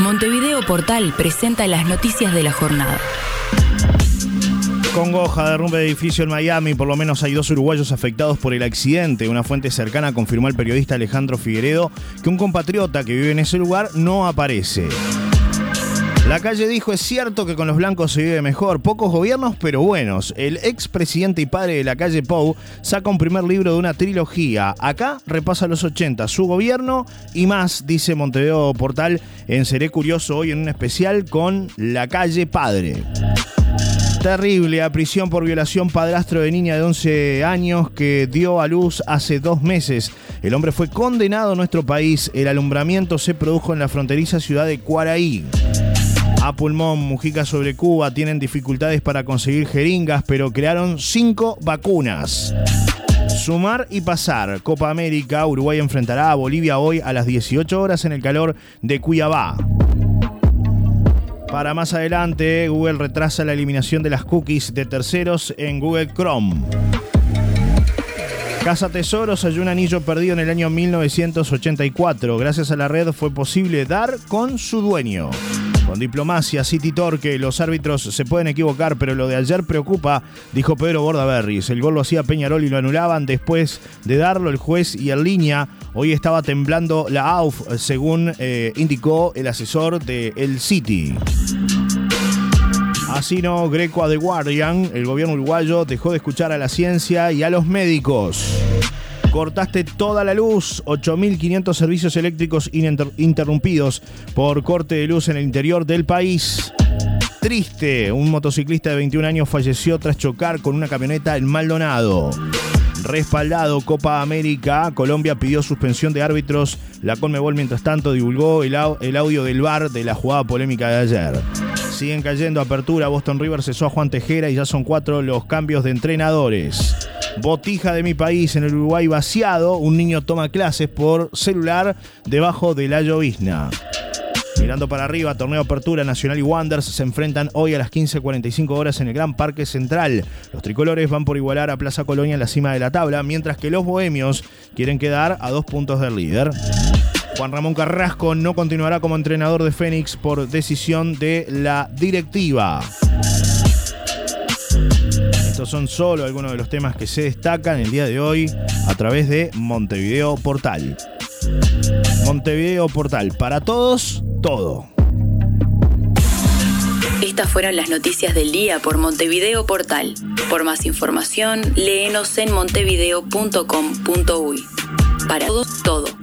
Montevideo Portal presenta las noticias de la jornada. Congoja, derrumbe de edificio en Miami. Por lo menos hay dos uruguayos afectados por el accidente. Una fuente cercana confirmó al periodista Alejandro Figueredo que un compatriota que vive en ese lugar no aparece. La calle dijo, es cierto que con los blancos se vive mejor, pocos gobiernos pero buenos. El expresidente y padre de la calle Pou saca un primer libro de una trilogía. Acá repasa los 80, su gobierno y más, dice Montevideo Portal en Seré Curioso hoy en un especial con La calle Padre. Terrible, a prisión por violación padrastro de niña de 11 años que dio a luz hace dos meses. El hombre fue condenado en nuestro país. El alumbramiento se produjo en la fronteriza ciudad de Cuaraí. A pulmón, Mujica sobre Cuba tienen dificultades para conseguir jeringas, pero crearon cinco vacunas. Sumar y pasar. Copa América, Uruguay enfrentará a Bolivia hoy a las 18 horas en el calor de Cuiabá. Para más adelante, Google retrasa la eliminación de las cookies de terceros en Google Chrome. Casa Tesoros halló un anillo perdido en el año 1984. Gracias a la red fue posible dar con su dueño. Con diplomacia, City Torque, los árbitros se pueden equivocar, pero lo de ayer preocupa, dijo Pedro Bordaberris. El gol lo hacía Peñarol y lo anulaban después de darlo el juez y en línea. Hoy estaba temblando la AUF, según eh, indicó el asesor de El City. Así no, Greco a The Guardian, el gobierno uruguayo dejó de escuchar a la ciencia y a los médicos. Cortaste toda la luz, 8.500 servicios eléctricos interrumpidos por corte de luz en el interior del país. Triste, un motociclista de 21 años falleció tras chocar con una camioneta en Maldonado. Respaldado Copa América, Colombia pidió suspensión de árbitros. La Conmebol, mientras tanto, divulgó el, el audio del VAR de la jugada polémica de ayer. Siguen cayendo apertura. Boston River cesó a Juan Tejera y ya son cuatro los cambios de entrenadores. Botija de mi país en el Uruguay vaciado. Un niño toma clases por celular debajo de la llovizna. Mirando para arriba, torneo Apertura Nacional y Wanderers se enfrentan hoy a las 15.45 horas en el Gran Parque Central. Los tricolores van por igualar a Plaza Colonia en la cima de la tabla, mientras que los bohemios quieren quedar a dos puntos del líder. Juan Ramón Carrasco no continuará como entrenador de Fénix por decisión de la directiva. Estos son solo algunos de los temas que se destacan el día de hoy a través de Montevideo Portal. Montevideo Portal, para todos, todo. Estas fueron las noticias del día por Montevideo Portal. Por más información, léenos en montevideo.com.uy. Para todos, todo.